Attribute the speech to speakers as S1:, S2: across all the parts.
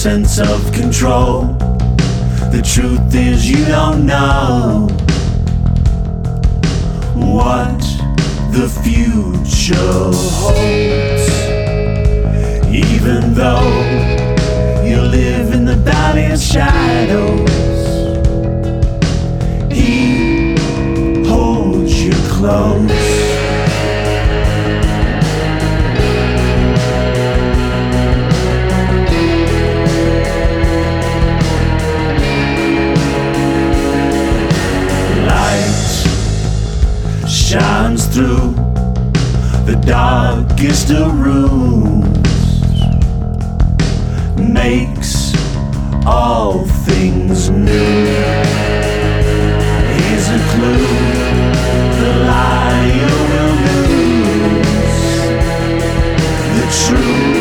S1: Sense of control. The truth is, you don't know what the future holds. Even though you live in the valley of shadows, He holds you close. Shines through. The darkest of rooms, makes all things new. Here's a clue. The liar will lose, the true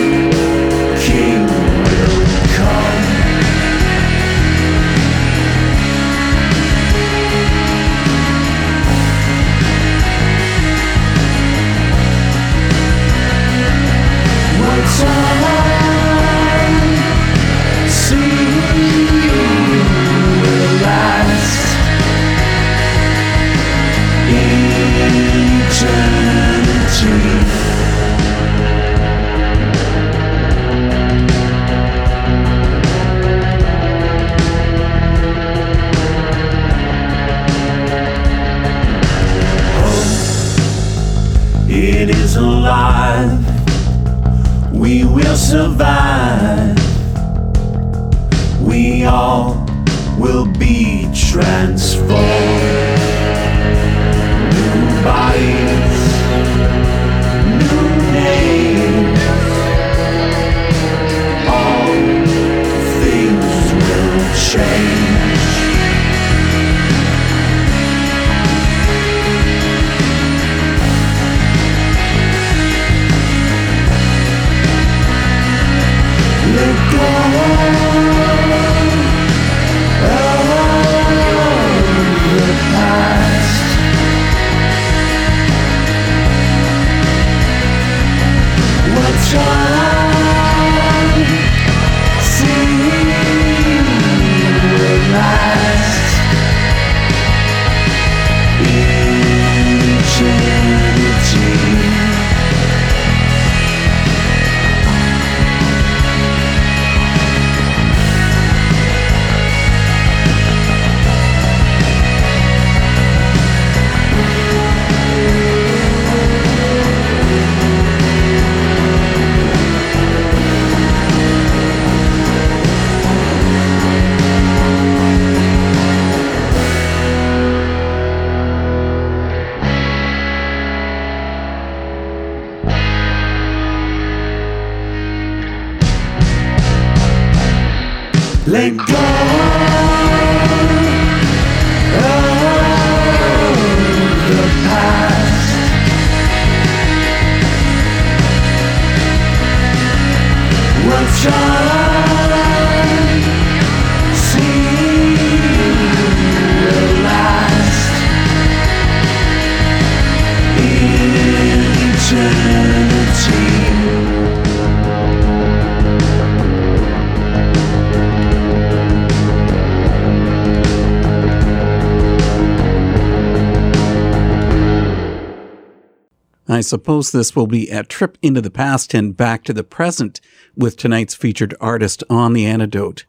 S2: suppose this will be a trip into the past and back to the present with tonight's featured artist on the antidote.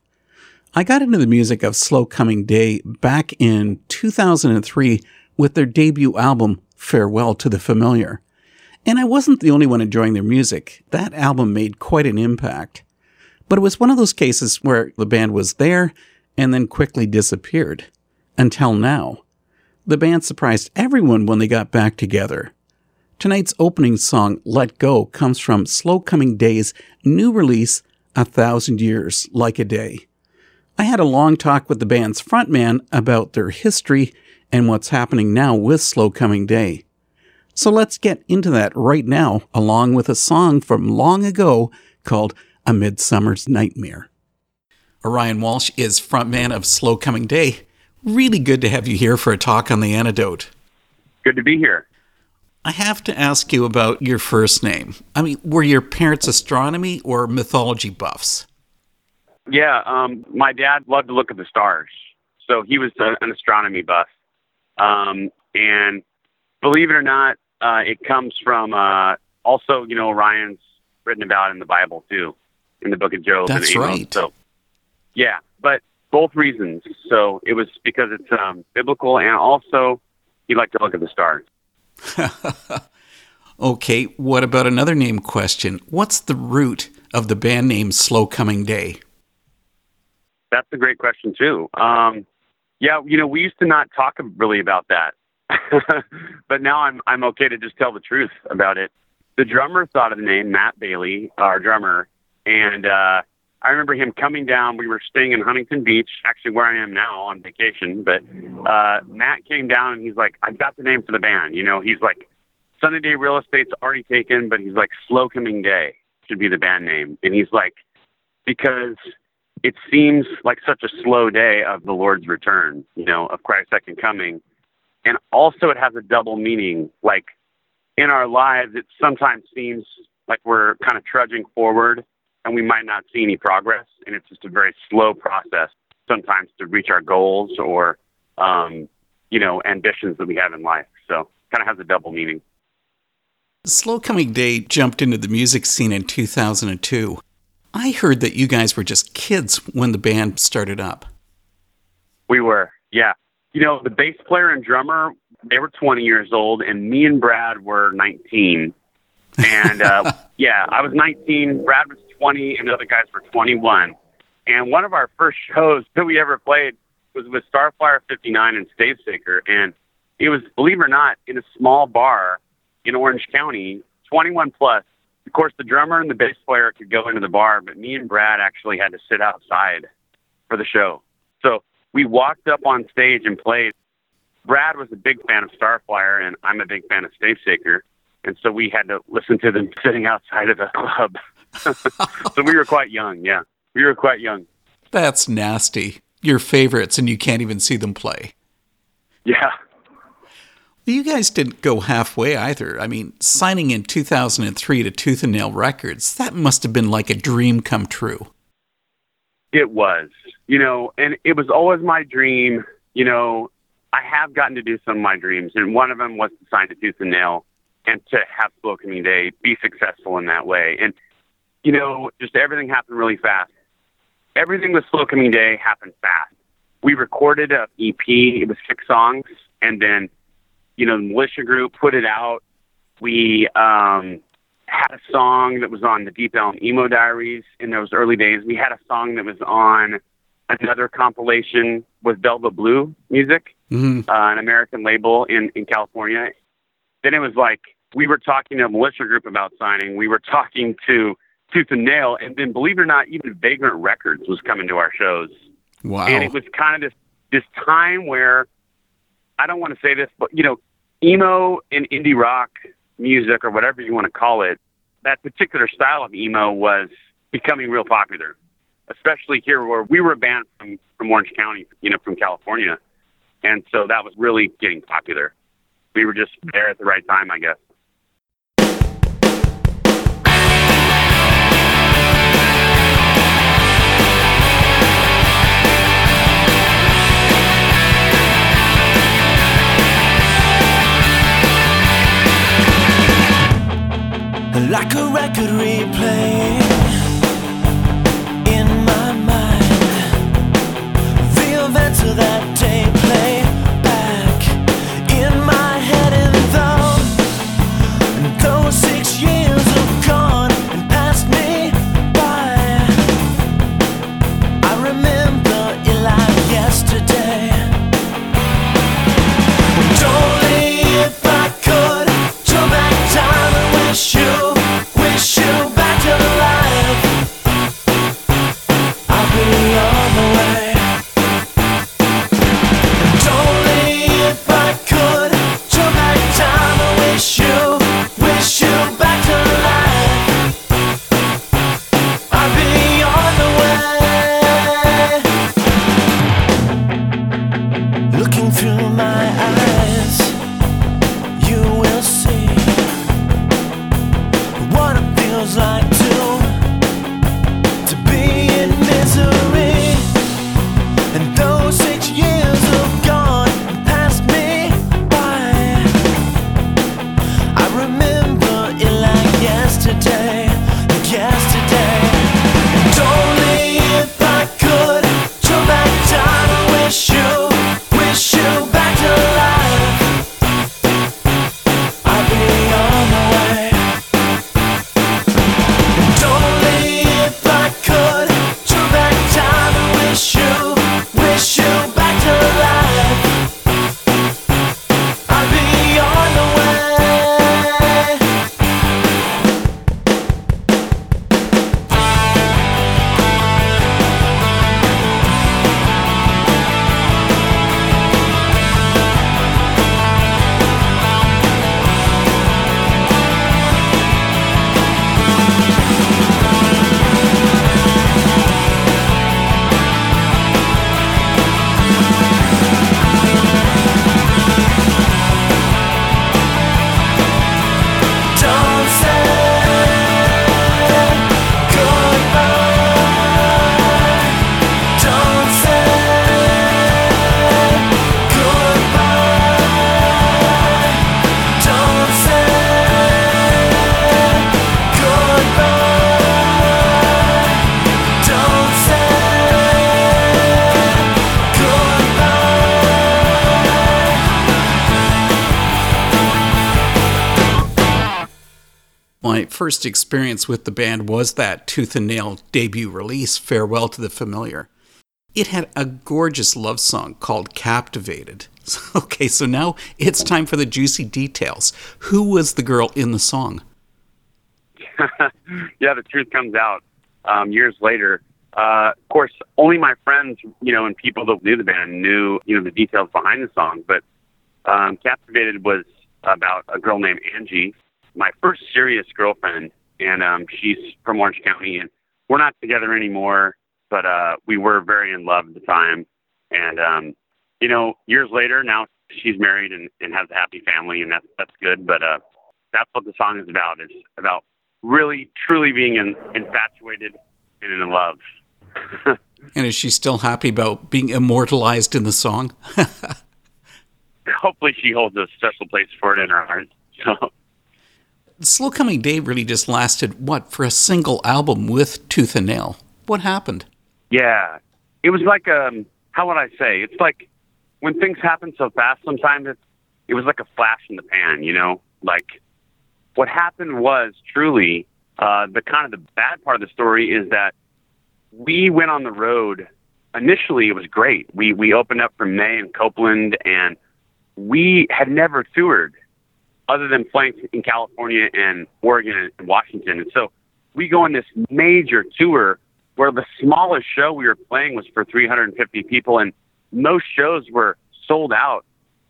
S2: I got into the music of Slow Coming Day back in 2003 with their debut album, Farewell to the Familiar. And I wasn't the only one enjoying their music. That album made quite an impact. But it was one of those cases where the band was there and then quickly disappeared. Until now. The band surprised everyone when they got back together. Tonight's opening song, Let Go, comes from Slow Coming Day's new release, A Thousand Years Like a Day. I had a long talk with the band's frontman about their history and what's happening now with Slow Coming Day. So let's get into that right now, along with a song from long ago called A Midsummer's Nightmare. Orion Walsh is frontman of Slow Coming Day. Really good to have you here for a talk on the antidote.
S3: Good to be here.
S2: I have to ask you about your first name. I mean, were your parents astronomy or mythology buffs?
S3: Yeah, um, my dad loved to look at the stars, so he was a, an astronomy buff. Um, and believe it or not, uh, it comes from uh, also, you know, Orion's written about in the Bible too, in the Book of Job.
S2: That's right.
S3: So, yeah, but both reasons. So it was because it's um, biblical, and also he liked to look at the stars.
S2: okay, what about another name question? What's the root of the band name Slow Coming Day?
S3: That's a great question too. Um, yeah, you know, we used to not talk really about that, but now I'm I'm okay to just tell the truth about it. The drummer thought of the name Matt Bailey, our drummer, and uh, I remember him coming down. We were staying in Huntington Beach, actually where I am now on vacation. But uh, Matt came down and he's like, "I've got the name for the band." You know, he's like, "Sunny Day Real Estate's already taken, but he's like, Slow Coming Day should be the band name." And he's like, because it seems like such a slow day of the Lord's return, you know, of Christ's second coming. And also, it has a double meaning. Like in our lives, it sometimes seems like we're kind of trudging forward and we might not see any progress. And it's just a very slow process sometimes to reach our goals or, um, you know, ambitions that we have in life. So, kind of has a double meaning.
S2: Slow Coming Day jumped into the music scene in 2002. I heard that you guys were just kids when the band started up.
S3: We were, yeah. You know, the bass player and drummer, they were 20 years old, and me and Brad were 19. And uh, yeah, I was 19, Brad was 20, and the other guys were 21. And one of our first shows that we ever played was with Starflyer 59 and Stavesacre. And it was, believe it or not, in a small bar in Orange County, 21 plus. Of course, the drummer and the bass player could go into the bar, but me and Brad actually had to sit outside for the show. So we walked up on stage and played. Brad was a big fan of Starflyer, and I'm a big fan of Stavesacre. And so we had to listen to them sitting outside of the club. so we were quite young, yeah. We were quite young.
S2: That's nasty. Your favorites, and you can't even see them play.
S3: Yeah.
S2: Well you guys didn't go halfway either. I mean, signing in 2003 to Tooth and Nail Records, that must have been like a dream come true.
S3: It was, you know, and it was always my dream. You know, I have gotten to do some of my dreams, and one of them was to sign to Tooth and Nail and to have Slow Coming Day be successful in that way. And, you know, just everything happened really fast. Everything with Slow Coming Day happened fast. We recorded a EP, it was six songs, and then, you know, the Militia Group put it out. We um, had a song that was on the Deep Elm Emo Diaries in those early days. We had a song that was on another compilation with Velvet Blue Music,
S2: Mhm.
S3: uh, an American label in, in California. Then it was like we were talking to a Militia Group about signing. We were talking to Tooth and Nail, and then believe it or not, even Vagrant Records was coming to our shows.
S2: Wow.
S3: And it was kind of this this time where I don't want to say this, but you know, emo and indie rock music or whatever you want to call it, that particular style of emo was becoming real popular, especially here where we were a band from from Orange County, you know, from California, and so that was really getting popular. We were just there at the right time, I guess.
S4: Like a record replay
S2: experience with the band was that Tooth and Nail debut release, Farewell to the Familiar. It had a gorgeous love song called Captivated. Okay, so now it's time for the juicy details. Who was the girl in the song?
S3: yeah, the truth comes out um, years later. Uh, of course, only my friends, you know, and people that knew the band knew, you know, the details behind the song. But um, Captivated was about a girl named Angie, my first serious girlfriend, and um, she's from Orange County, and we're not together anymore, but uh, we were very in love at the time. And um, you know, years later, now she's married and, and has a happy family, and that's that's good. But uh, that's what the song is about. It's about really, truly being in, infatuated and in love.
S2: and is she still happy about being immortalized in the song?
S3: Hopefully, she holds a special place for it in her heart. So.
S2: Slow Coming Day really just lasted, what, for a single album with Tooth and Nail? What happened?
S3: Yeah. It was like, um, how would I say? It's like when things happen so fast sometimes, it's, it was like a flash in the pan, you know? Like, what happened was truly uh, the kind of the bad part of the story is that we went on the road. Initially, it was great. We we opened up for Mae in Copeland, and we had never toured other than playing in California and Oregon and Washington. And so we go on this major tour where the smallest show we were playing was for 350 people, and most shows were sold out.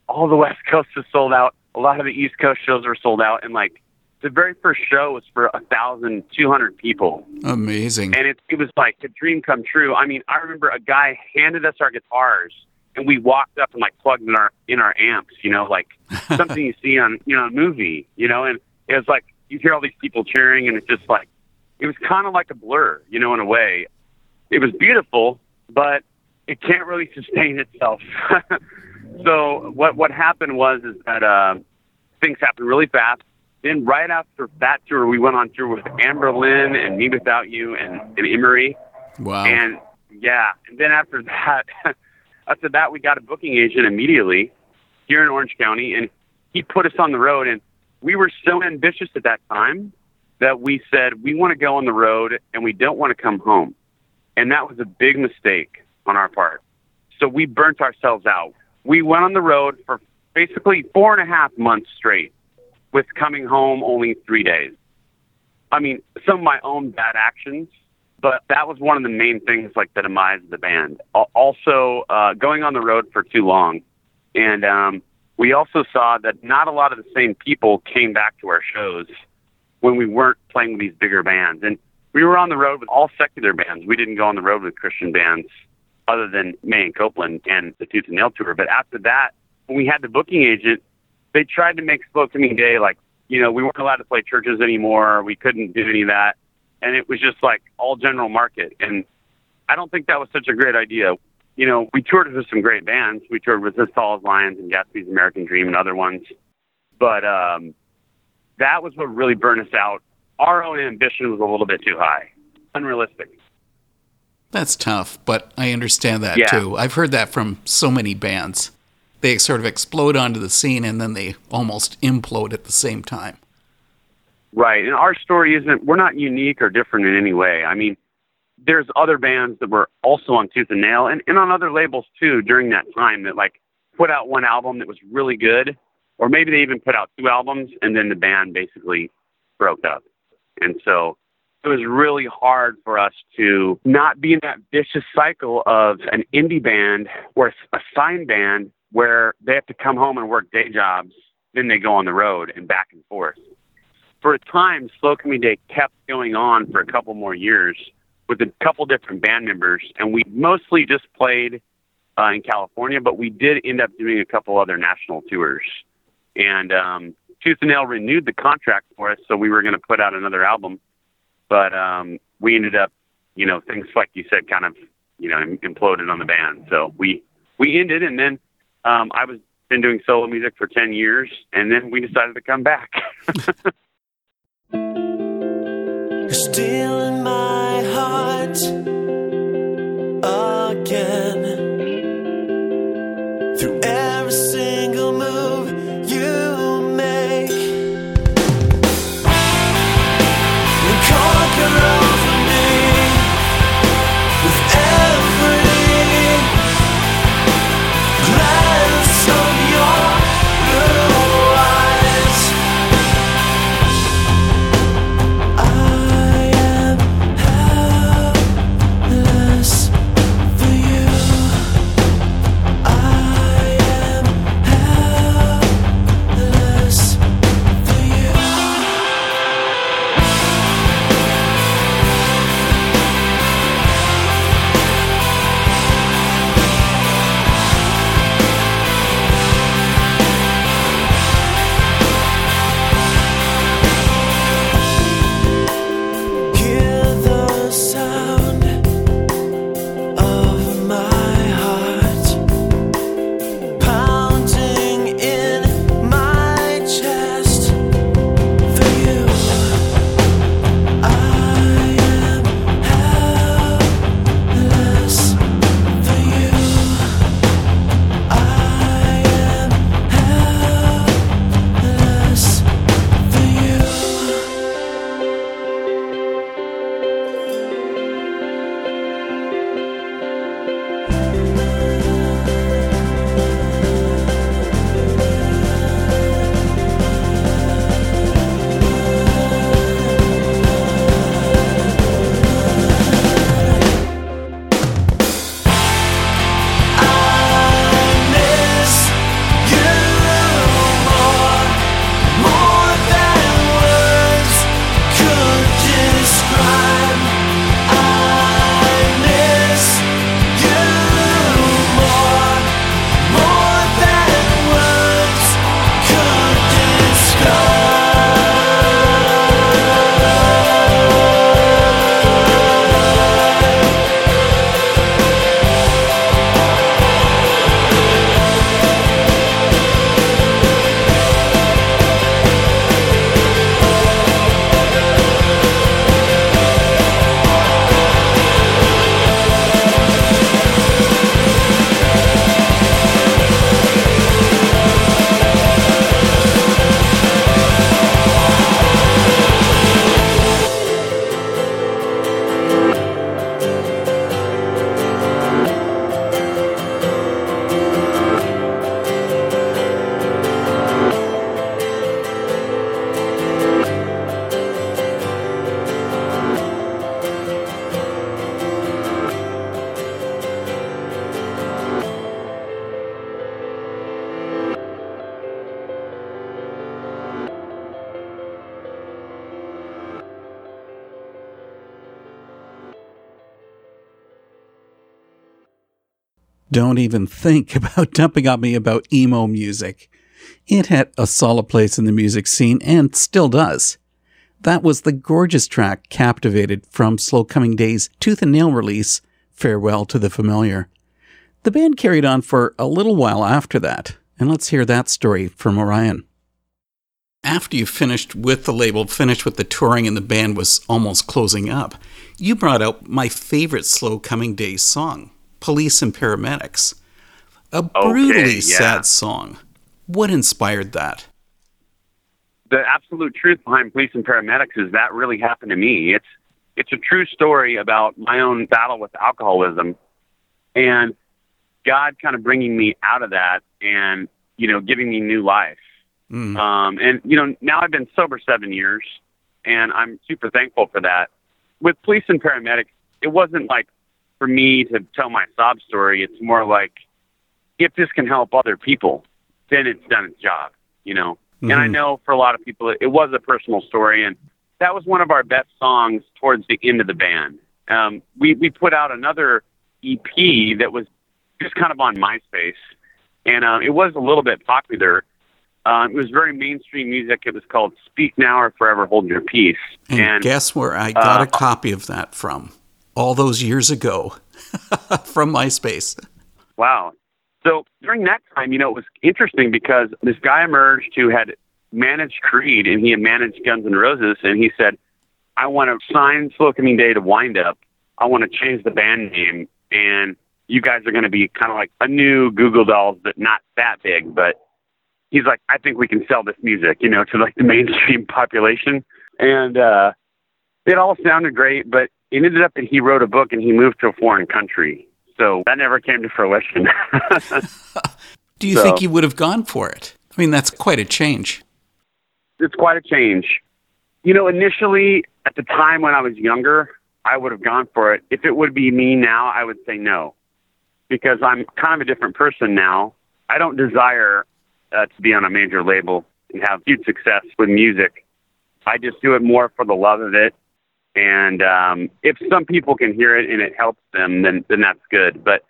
S3: All the West Coast was sold out. A lot of the East Coast shows were sold out, and like the very first show was for a thousand two hundred people.
S2: Amazing.
S3: And it it was like a dream come true. I mean, I remember a guy handed us our guitars and we walked up and like plugged in our in our amps, you know, like something you see on you know a movie, you know, and it was like you hear all these people cheering and it's just like it was kind of like a blur, you know, in a way. It was beautiful, but it can't really sustain itself. so what what happened was is that uh, things happened really fast then right after that tour, we went on tour with Anberlin and mewithoutYou and, and Emery.
S2: Wow.
S3: And yeah, and then after that, after that, we got a booking agent immediately here in Orange County, and he put us on the road. And we were so ambitious at that time that we said we want to go on the road and we don't want to come home. And that was a big mistake on our part. So we burnt ourselves out. We went on the road for basically four and a half months straight with coming home only three days. I mean, some of my own bad actions, but that was one of the main things, like the demise of the band. Also, uh, going on the road for too long, and um, we also saw that not a lot of the same people came back to our shows when we weren't playing with these bigger bands. And we were on the road with all secular bands. We didn't go on the road with Christian bands other than Mae and Copeland and the Tooth and Nail tour. But after that, when we had the booking agent, they tried to make Slow Coming Day like, you know, we weren't allowed to play churches anymore. We couldn't do any of that. And it was just like all general market. And I don't think that was such a great idea. You know, we toured with some great bands. We toured with As Tall as Lions and Gatsby's American Dream and other ones. But um, that was what really burned us out. Our own ambition was a little bit too high, unrealistic.
S2: That's tough, but I understand that
S3: Yeah.
S2: too. I've heard that from so many bands. They sort of explode onto the scene and then they almost implode at the same time.
S3: Right. And our story isn't, we're not unique or different in any way. I mean, there's other bands that were also on Tooth and Nail and, and on other labels too during that time that like put out one album that was really good, or maybe they even put out two albums and then the band basically broke up. And so it was really hard for us to not be in that vicious cycle of an indie band or a signed band where they have to come home and work day jobs, then they go on the road and back and forth. For a time, Slow Coming Day kept going on for a couple more years with a couple different band members, and we mostly just played uh, in California, but we did end up doing a couple other national tours. And um, Tooth and Nail renewed the contract for us, so we were going to put out another album, but um, we ended up, you know, things like you said, kind of, you know, imploded on the band. So we we ended, and then um, I was been doing solo music for ten years, and then we decided to come back.
S4: Still in my heart again.
S2: Don't even think about dumping on me about emo music. It had a solid place in the music scene and still does. That was the gorgeous track Captivated from Slow Coming Days' Tooth and Nail release, Farewell to the Familiar. The band carried on for a little while after that, and let's hear that story from Orion. After you finished with the label, finished with the touring, and the band was almost closing up, you brought out my favorite Slow Coming Days song, Police and Paramedics. A brutally
S3: yeah.
S2: sad song. What inspired that?
S3: the absolute truth behind police and paramedics is that really happened to me. It's it's a true story about my own battle with alcoholism, and God kind of bringing me out of that and you know giving me new life.
S2: Mm.
S3: Um, and you know now I've been sober seven years, and I'm super thankful for that. With police and paramedics, it wasn't like for me to tell my sob story. It's more like if this can help other people, then it's done its job. You know. And I
S2: Mhm.
S3: know for a lot of people, it, it was a personal story, and that was one of our best songs towards the end of the band. Um, we we put out another EP that was just kind of on MySpace, and uh, it was a little bit popular. Uh, it was very mainstream music. It was called "Speak Now or Forever Hold Your Peace,"
S2: And, guess where I got
S3: uh,
S2: a copy of that from? All those years ago from MySpace.
S3: Wow. So during that time, you know, it was interesting because this guy emerged who had managed Creed and he had managed Guns N' Roses, and he said, "I want to sign Slow Coming Day to Wind Up. I want to change the band name, and you guys are going to be kind of like a new Goo Goo Dolls, but not that big." But he's like, "I think we can sell this music, you know, to like the mainstream population," and uh, it all sounded great, but it ended up that he wrote a book and he moved to a foreign country. So that never came to fruition.
S2: Do you
S3: So-
S2: think you would have gone for it? I mean, that's quite a change.
S3: it's quite a change. You know, initially at the time when I was younger, I would have gone for it. If it would be me now, I would say no, because I'm kind of a different person now. I don't desire uh, to be on a major label and have huge success with music. I just do it more for the love of it. And um, if some people can hear it and it helps them, then then that's good. But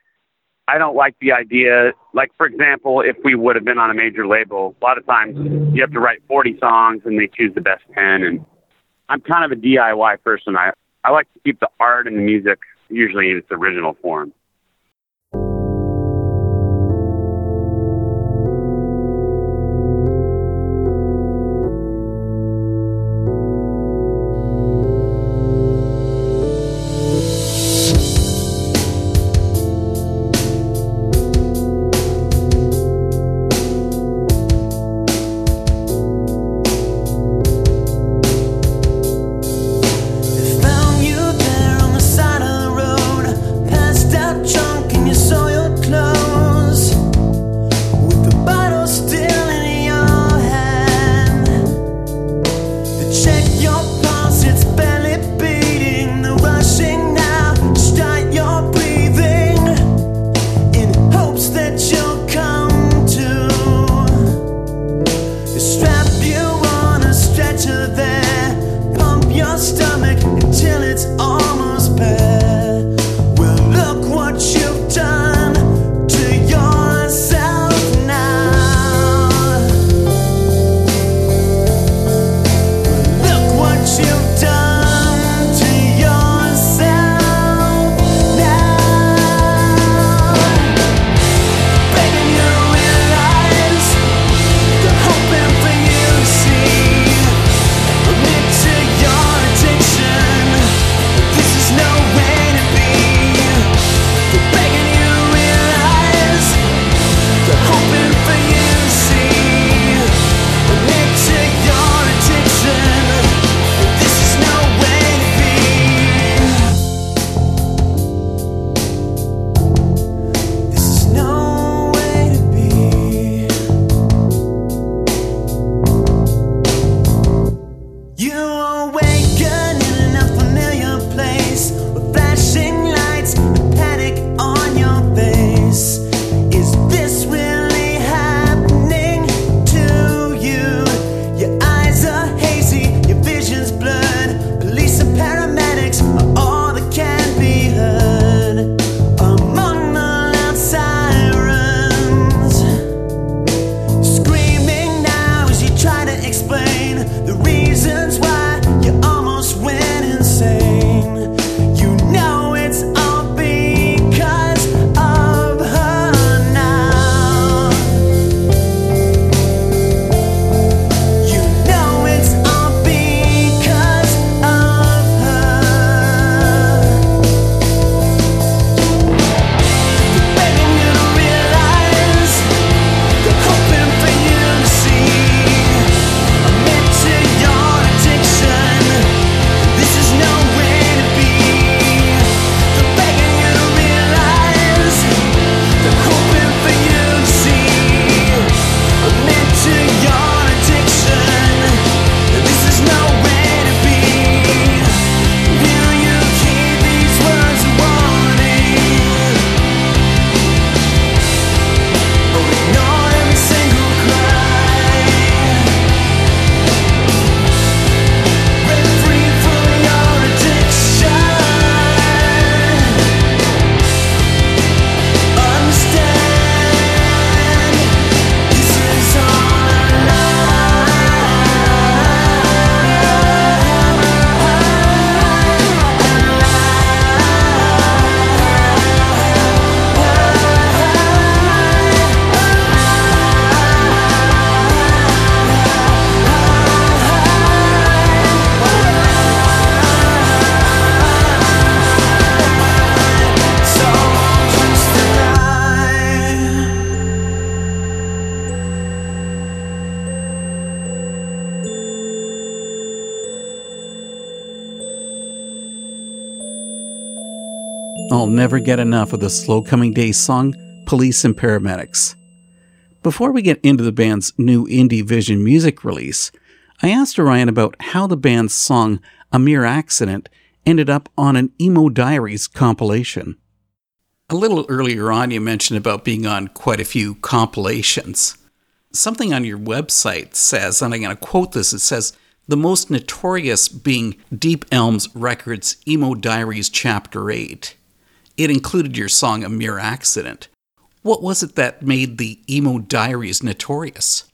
S3: I don't like the idea. Like, for example, if we would have been on a major label, a lot of times you have to write 40 songs and they choose the best 10. And I'm kind of a DIY person. I, I like to keep the art and the music usually in its original form.
S2: Never get enough of the Slow Coming Day song, Police and Paramedics. Before we get into the band's new Indie Vision music release, I asked Orion about how the band's song, A Mere Accident, ended up on an Emo Diaries compilation. A little earlier on, you mentioned about being on quite a few compilations. Something on your website says, and I'm going to quote this it says, the most notorious being Deep Elms Records Emo Diaries Chapter 8. It included your song A Mere Accident. What was it that made the Emo Diaries notorious?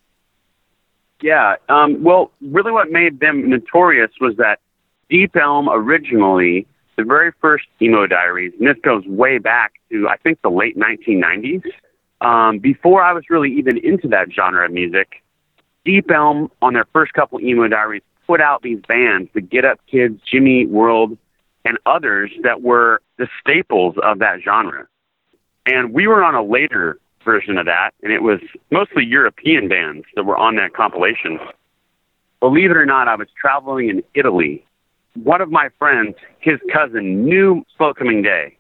S3: Yeah. Um, well, really, what made them notorious was that Deep Elm originally, the very first emo diaries, and this goes way back to I think the late 1990s. Um, before I was really even into that genre of music, Deep Elm on their first couple emo diaries put out these bands, the Get Up Kids, Jimmy World, and others that were the staples of that genre. And we were on a later version of that, and it was mostly European bands that were on that compilation. Believe it or not, I was traveling in Italy. One of my friends, his cousin, knew Slow Coming Day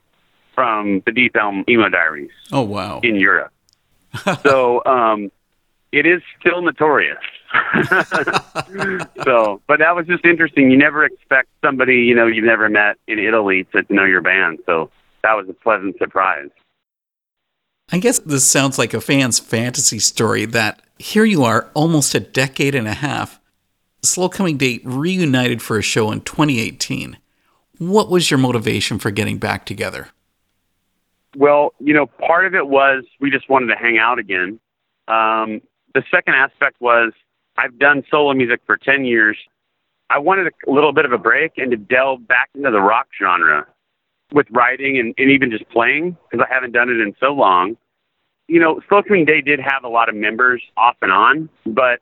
S3: from the Deep Elm Emo Diaries
S2: Oh, wow.
S3: in Europe. so um, it is still notorious. so, but that was just interesting. You never expect somebody you know you've never met in Italy to know your band. So that was a pleasant surprise.
S2: I guess this sounds like a fan's fantasy story that here you are, almost a decade and a half. Slow Coming Day reunited for a show in 2018. What was your motivation for getting back together?
S3: Well, you know, part of it was we just wanted to hang out again. Um, the second aspect was I've done solo music for 10 years. I wanted a little bit of a break and to delve back into the rock genre with writing and, and even just playing because I haven't done it in so long. You know, Slow Coming Day did have a lot of members off and on, but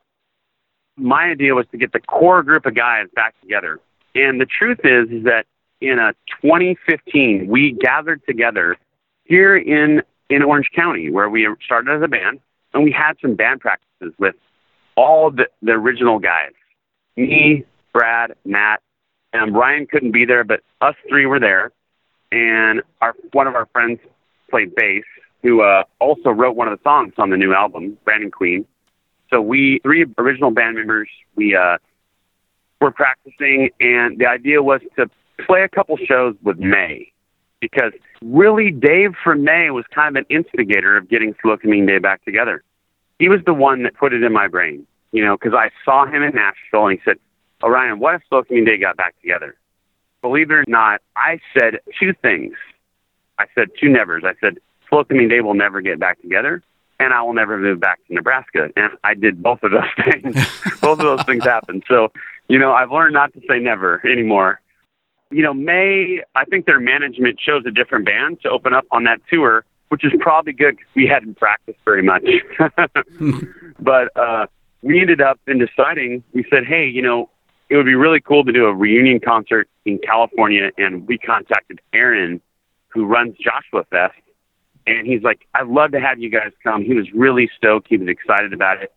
S3: my idea was to get the core group of guys back together. And the truth is, is that in a 2015, we gathered together here in in Orange County, where we started as a band, and we had some band practices with all the, the original guys. Me, Brad, Matt, and Ryan couldn't be there, but us three were there. And our one of our friends played bass, who uh, also wrote one of the songs on the new album, Brandon Queen. So we three original band members, we uh, were practicing, and the idea was to play a couple shows with Mae, because really Dave from Mae was kind of an instigator of getting Slow Coming Day back together. He was the one that put it in my brain, you know, because I saw him in Nashville, and he said, oh, "Orion, what if Slow Coming Day got back together?" Believe it or not, I said two things. I said two nevers. I said Slow Coming Day will never get back together, and I will never move back to Nebraska. And I did both of those things. both of those things happened. So, you know, I've learned not to say never anymore. You know, Mae, I think their management chose a different band to open up on that tour, which is probably good because we hadn't practiced very much. but uh, we ended up in deciding, we said, hey, you know, it would be really cool to do a reunion concert in California. And we contacted Aaron, who runs Joshua Fest. And he's like, I'd love to have you guys come. He was really stoked. He was excited about it.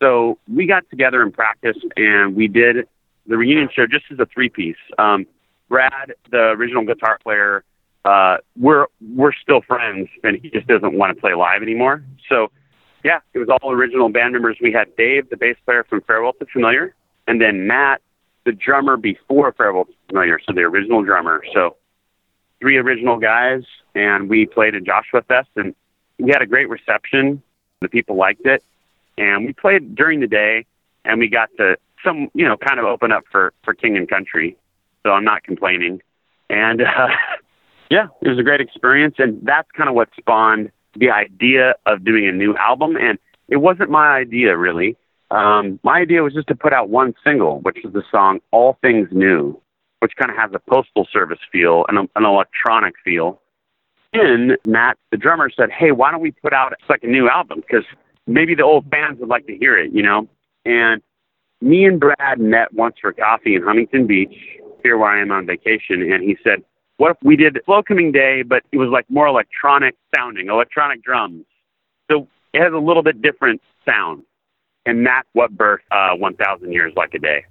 S3: So we got together and practiced, and we did the reunion show just as a three piece. Um, Brad, the original guitar player, uh, we're we're still friends, and he just doesn't want to play live anymore. So, yeah, it was all original band members. We had Dave, the bass player from Farewell to Familiar, and then Matt, the drummer before Farewell to Familiar, so the original drummer. So, three original guys, and we played at Joshua Fest, and we had a great reception. The people liked it, and we played during the day, and we got to some, you know, kind of open up for for King and Country. So I'm not complaining, and uh, yeah, it was a great experience, and that's kind of what spawned the idea of doing a new album. And it wasn't my idea really. Um, my idea was just to put out one single, which is the song "All Things New," which kind of has a postal service feel and an electronic feel. And Matt, the drummer, said, "Hey, why don't we put out like a new album? Because maybe the old fans would like to hear it, you know." And me and Brad met once for coffee in Huntington Beach, here where I am on vacation, and he said, "What if we did Slow Coming Day, but it was like more electronic sounding, electronic drums? So it has a little bit different sound." And that's what birthed uh, 1,000 Years Like a Day.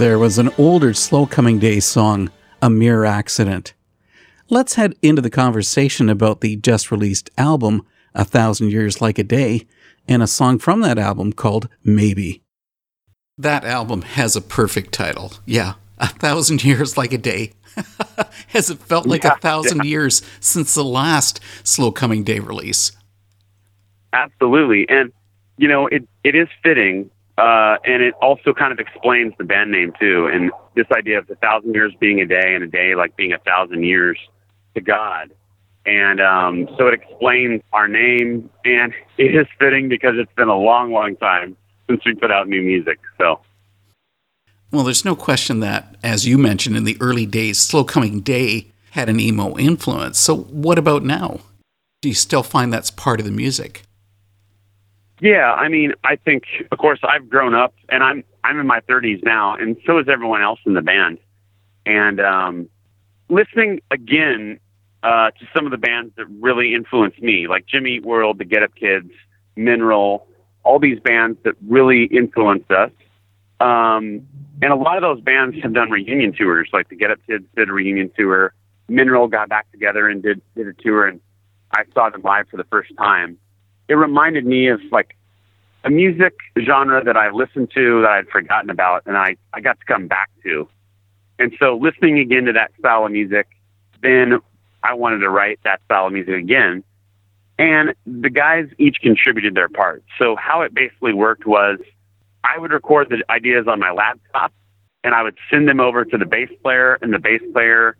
S2: There was an older Slow Coming Day song, A Mere Accident. Let's head into the conversation about the just released album, A Thousand Years Like a Day, and a song from that album called Maybe. That album has a perfect title. Yeah, A Thousand Years Like a Day. has it felt like
S3: Yeah,
S2: a thousand years since the last Slow Coming Day release?
S3: Absolutely. And, you know, it, it is fitting. Uh, and it also kind of explains the band name too. And this idea of a thousand years being a day and a day like being a thousand years to God. And um, so it explains our name. And it is fitting because it's been a long, long time since we put out new music. So,
S2: Well, there's no question that, as you mentioned in the early days, Slow Coming Day had an emo influence. So, what about now? Do you still find that's part of the music?
S3: Yeah, I mean, I think, of course, I've grown up, and I'm I'm in my 30s now, and so is everyone else in the band. And um, listening again uh, to some of the bands that really influenced me, like Jimmy Eat World, the Get Up Kids, Mineral, all these bands that really influenced us. Um, and a lot of those bands have done reunion tours, like the Get Up Kids did a reunion tour. Mineral got back together and did did a tour, and I saw them live for the first time it reminded me of like a music genre that I listened to that I'd forgotten about and I, I got to come back to. And so listening again to that style of music, then I wanted to write that style of music again. And the guys each contributed their part. So how it basically worked was I would record the ideas on my laptop and I would send them over to the bass player and the bass player,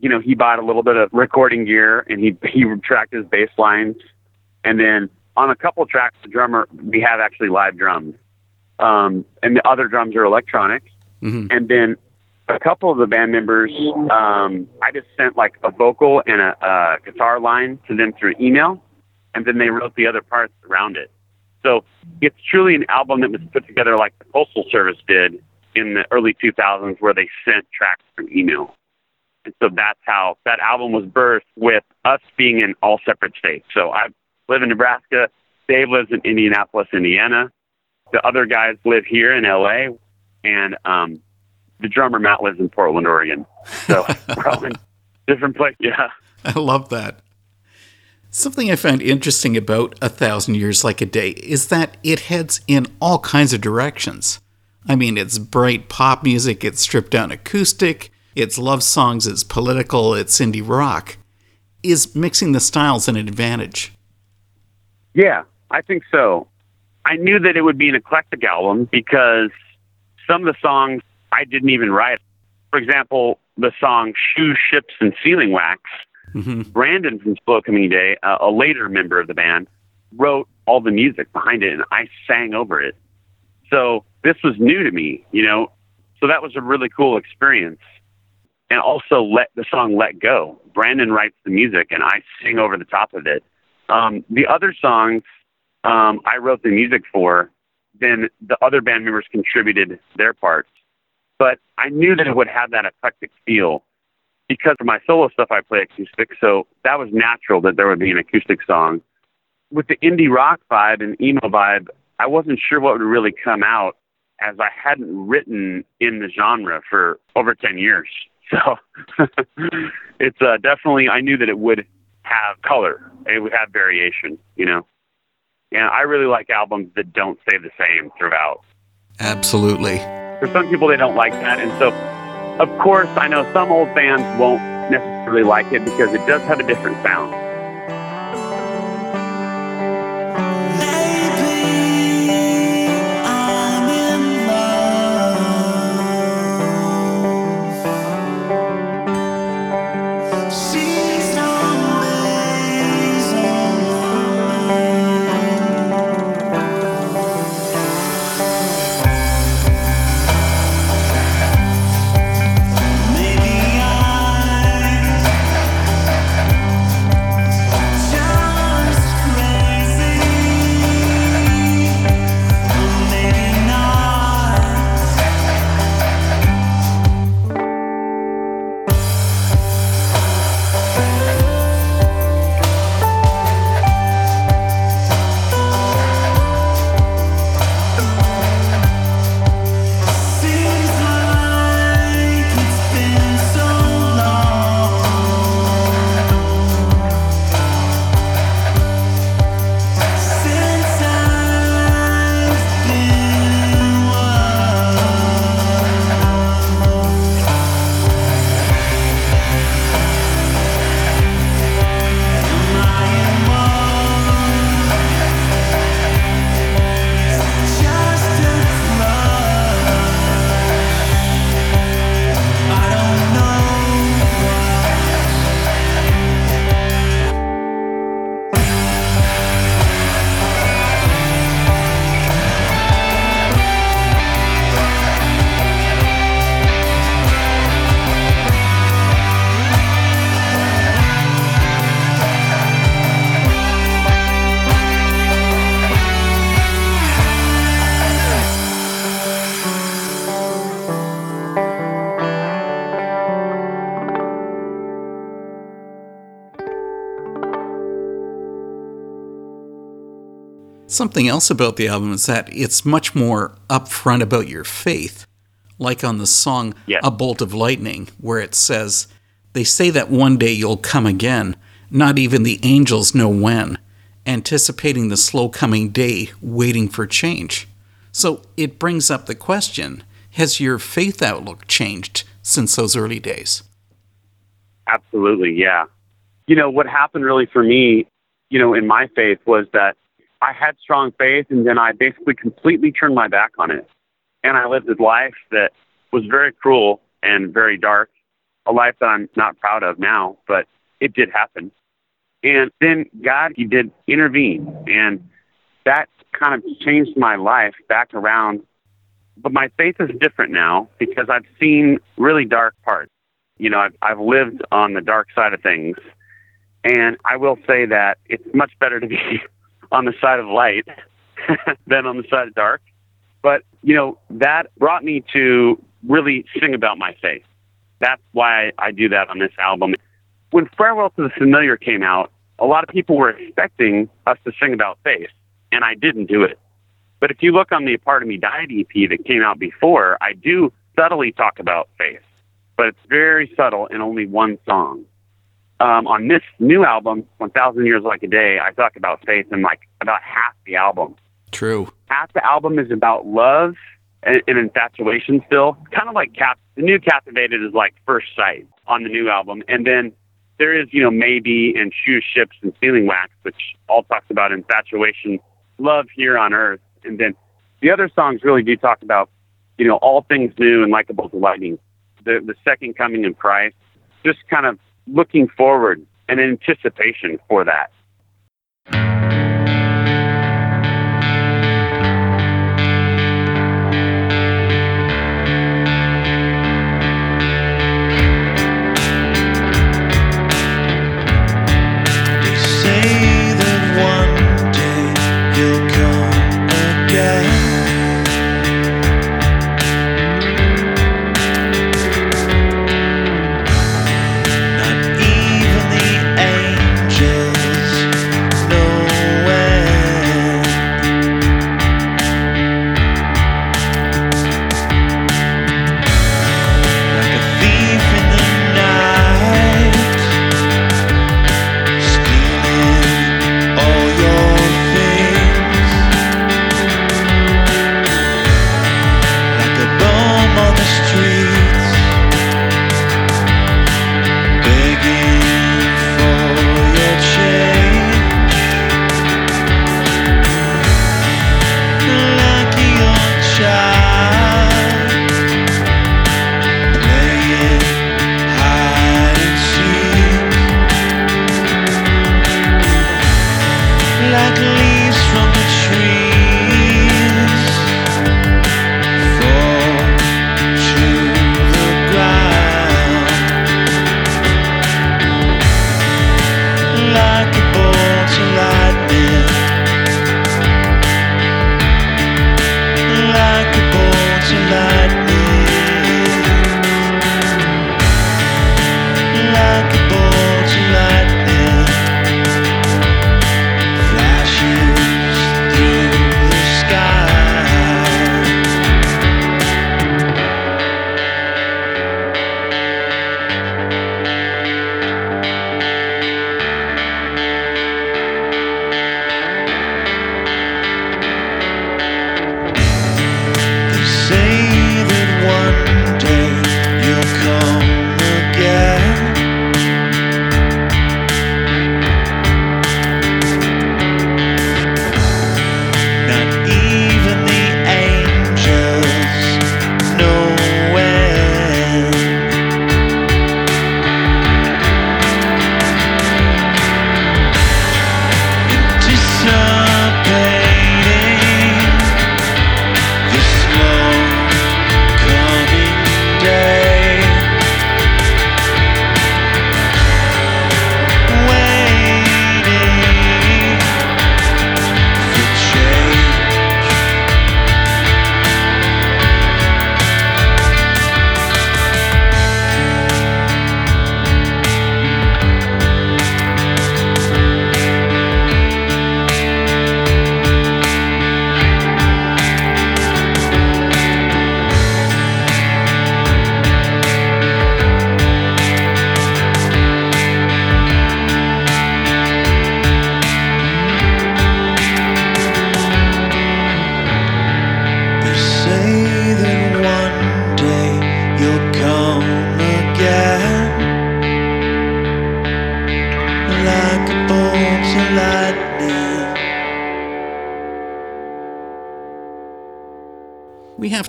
S3: you know, he bought a little bit of recording gear and he, he tracked his bass lines. And then on a couple tracks, the drummer, we have actually live drums. Um, and the other drums are electronic.
S2: Mhm.
S3: And then a couple of the band members, um, I just sent like a vocal and a, a guitar line to them through email. And then they wrote the other parts around it. So it's truly an album that was put together like the Postal Service did in the early 2000s, where they sent tracks through email. And so that's how that album was birthed with us being in all separate states. So I live in Nebraska. Dave lives in Indianapolis, Indiana. The other guys live here in LA. And um, the drummer, Matt, lives in Portland, Oregon. So we're all in different places. Yeah.
S2: I love that. Something I find interesting about A Thousand Years Like a Day is that it heads in all kinds of directions. I mean, it's bright pop music, it's stripped down acoustic, it's love songs, it's political, it's indie rock. Is mixing the styles an advantage?
S3: Yeah, I think so. I knew that it would be an eclectic album because some of the songs I didn't even write. For example, the song Shoes, Ships, and Sealing Wax, mhm Brandon from Slow Coming Day, uh, a later member of the band, wrote all the music behind it, and I sang over it. So this was new to me, you know. So that was a really cool experience. And also, let the song "Let Go." Brandon writes the music, and I sing over the top of it. Um, the other songs um, I wrote the music for, then the other band members contributed their parts. But I knew that it would have that eclectic feel because for my solo stuff, I play acoustic. So that was natural that there would be an acoustic song. With the indie rock vibe and emo vibe, I wasn't sure what would really come out as I hadn't written in the genre for over 10 years. So it's uh, definitely, I knew that it would have color, it would have variation, you know. And I really like albums that don't stay the same throughout.
S2: Absolutely.
S3: For some people, they don't like that. And so, of course, I know some old fans won't necessarily like it because it does have a different sound.
S2: Something else about the album is that it's much more upfront about your faith, like on the song
S3: Yes.
S2: A Bolt of Lightning, where it says, They say that one day you'll come again, not even the angels know when, anticipating the slow coming day, waiting for change. So it brings up the question Has your faith outlook changed since those early days?
S3: Absolutely, yeah. You know, what happened really for me, you know, in my faith was that I had strong faith and then I basically completely turned my back on it. And I lived a life that was very cruel and very dark, a life that I'm not proud of now, but it did happen. And then God, He did intervene, and that kind of changed my life back around. But my faith is different now because I've seen really dark parts you know, I've, I've lived on the dark side of things. And I will say that it's much better to be on the side of light than on the side of dark. But, you know, that brought me to really sing about my faith. That's why I do that on this album. When Farewell to the Familiar came out, a lot of people were expecting us to sing about faith, and I didn't do it. But if you look on the Part of Me Died EP that came out before, I do subtly talk about faith but it's very subtle in only one song. Um, on this new album, 1,000 Years Like a Day, I talk about faith in like about half the album.
S2: True.
S3: Half the album is about love and, and infatuation still. Kind of like Cap- the new Captivated is like First Sight on the new album. And then there is, you know, Maybe and Shoes, Ships, and Sealing Wax, which all talks about infatuation, love here on earth. And then the other songs really do talk about, you know, all things new and likable to lightning the, the second coming in Christ, just kind of looking forward and anticipation for that.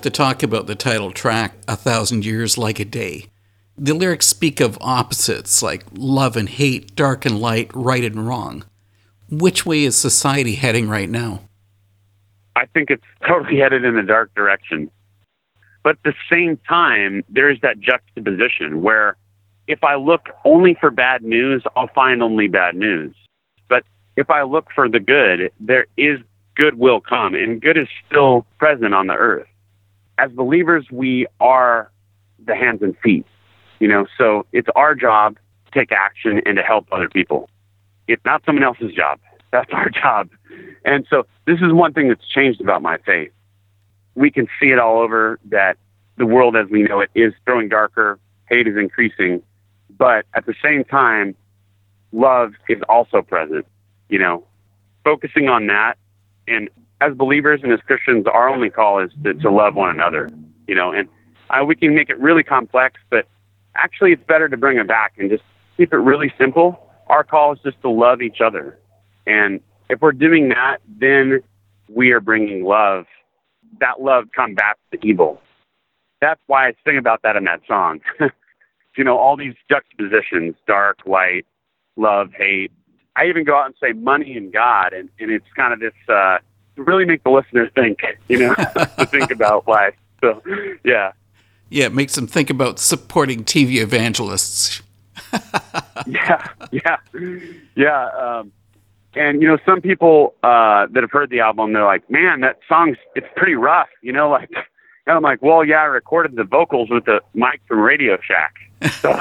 S4: To
S2: talk about the title track, A Thousand Years Like a Day. The lyrics speak of opposites like love and hate, dark and light, right and wrong. Which way is society heading right now?
S3: I think it's totally headed in a dark direction. But at the same time, there is that juxtaposition where if I look only for bad news, I'll find only bad news. But if I look for the good, there is good will come, and good is still present on the earth. As believers, we are the hands and feet, you know, so it's our job to take action and to help other people. It's not someone else's job. That's our job. And so this is one thing that's changed about my faith. We can see it all over that the world as we know it is growing darker, hate is increasing, but at the same time, love is also present. You know, focusing on that, and as believers and as Christians, our only call is to, to love one another. You know, and uh, we can make it really complex, but actually, it's better to bring it back and just keep it really simple. Our call is just to love each other, and if we're doing that, then we are bringing love. That love combats the evil. That's why I sing about that in that song. you know, all these juxtapositions, dark, light, love, hate. I even go out and say money and God, and, and it's kind of this uh, really make the listener think, you know, think about life. So, yeah.
S2: Yeah, it makes them think about supporting TV evangelists.
S3: yeah, yeah, yeah. Um, and you know, some people uh, that have heard the album, they're like, "Man, that song's it's pretty rough," you know, like. And I'm like, well, yeah, I recorded the vocals with the mic from Radio Shack. So,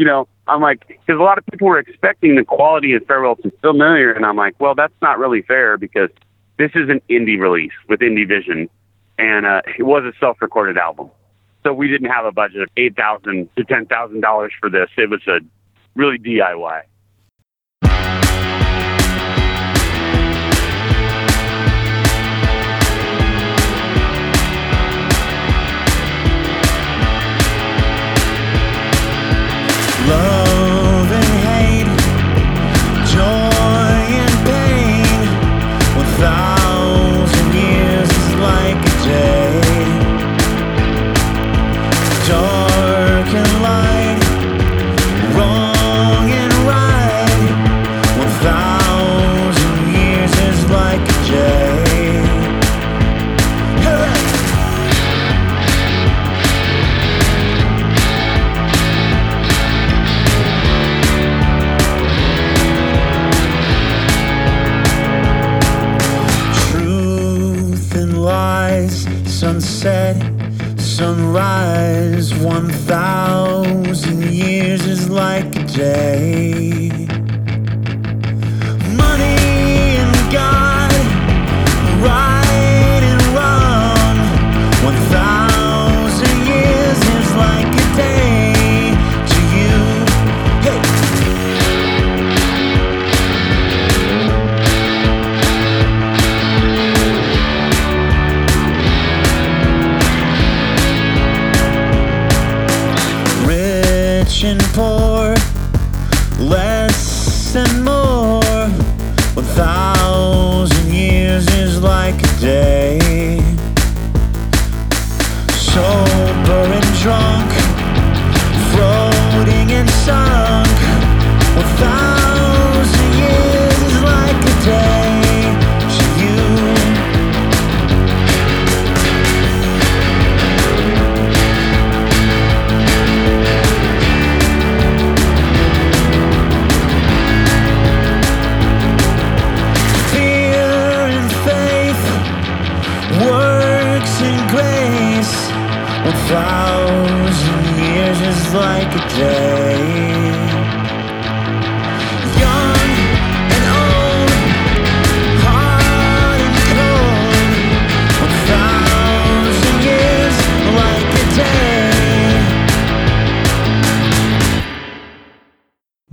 S3: you know, I'm like, because a lot of people were expecting the quality of Farewell to Familiar, and I'm like, well, that's not really fair because this is an indie release with Indie Vision, and uh, it was a self-recorded album. So we didn't have a budget of eight thousand to ten thousand dollars for this. It was a really DIY.
S4: Sunset, sunrise. One thousand years is like a day.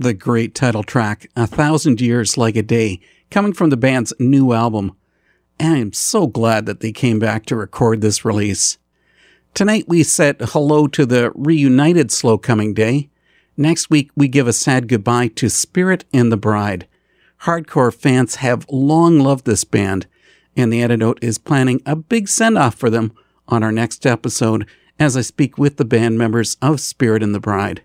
S2: The great title track, A Thousand Years Like a Day, coming from the band's new album. And I am so glad that they came back to record this release. Tonight we said hello to the reunited Slow Coming Day. Next week we give a sad goodbye to Spirit and the Bride. Hardcore fans have long loved this band, and the antidote is planning a big send off for them on our next episode as I speak with the band members of Spirit and the Bride.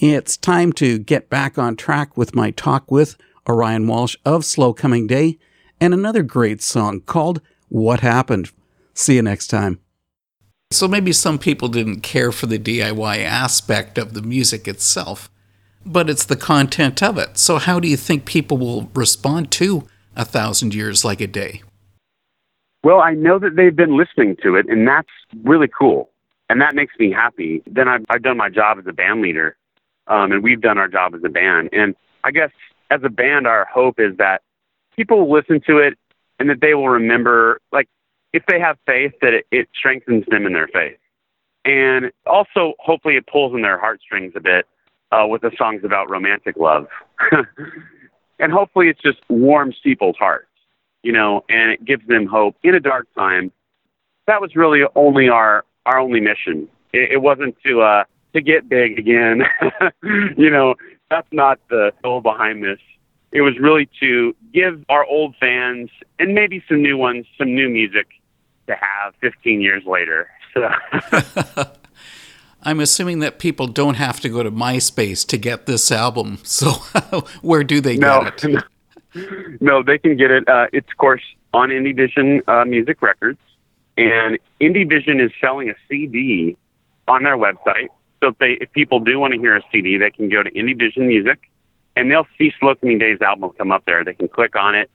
S2: It's time to get back on track with my talk with Orion Walsh of Slow Coming Day and another great song called What Happened. See you next time. So maybe some people didn't care for the DIY aspect of the music itself, but it's the content of it. So how do you think people will respond to A Thousand Years Like a Day?
S3: Well, I know that they've been listening to it, and that's really cool. And that makes me happy. Then I've, I've done my job as a band leader, um, and we've done our job as a band. And I guess as a band, our hope is that people listen to it and that they will remember, like, if they have faith, that it, it strengthens them in their faith. And also, hopefully, it pulls in their heartstrings a bit uh, with the songs about romantic love. and hopefully, it just warms people's hearts, you know, and it gives them hope in a dark time. That was really only our our only mission. It, it wasn't to uh, to get big again. you know, that's not the goal behind this. It was really to give our old fans and maybe some new ones some new music to have 15 years later. So.
S2: I'm assuming that people don't have to go to MySpace to get this album. So where do they
S3: no,
S2: get it?
S3: No, they can get it. Uh, it's of course on Indie Vision uh, Music Records, and Indie Vision is selling a CD on their website. So if they if people do want to hear a CD, they can go to Indie Vision Music, and they'll see Slow Coming Days album come up there. They can click on it,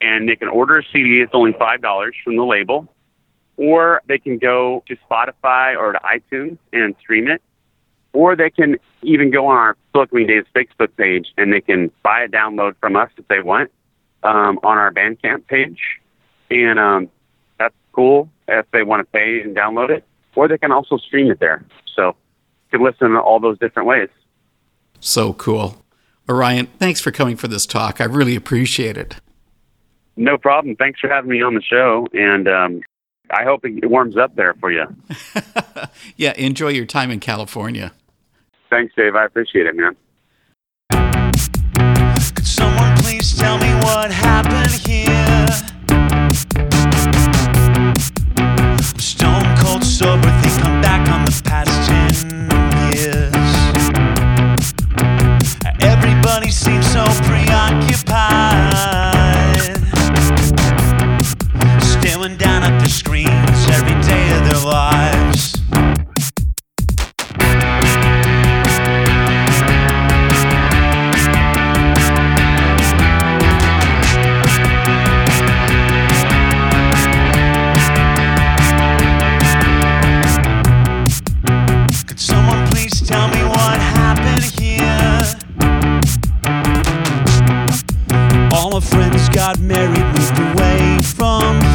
S3: and they can order a CD. It's only five dollars from the label, or they can go to Spotify or to iTunes and stream it, or they can even go on our Slow Coming Days Facebook page and they can buy a download from us if they want um, on our Bandcamp page, and um, that's cool if they want to pay and download it, or they can also stream it there. So you can listen to all those different ways.
S2: So cool. Orion, thanks for coming for this talk. I really appreciate it.
S3: No problem. Thanks for having me on the show, and um, I hope it warms up there for you.
S2: yeah, enjoy your time in California.
S3: Thanks, Dave. I appreciate it, man.
S4: Could someone please tell me what happened here? I'm stone cold sober, got married, moved away from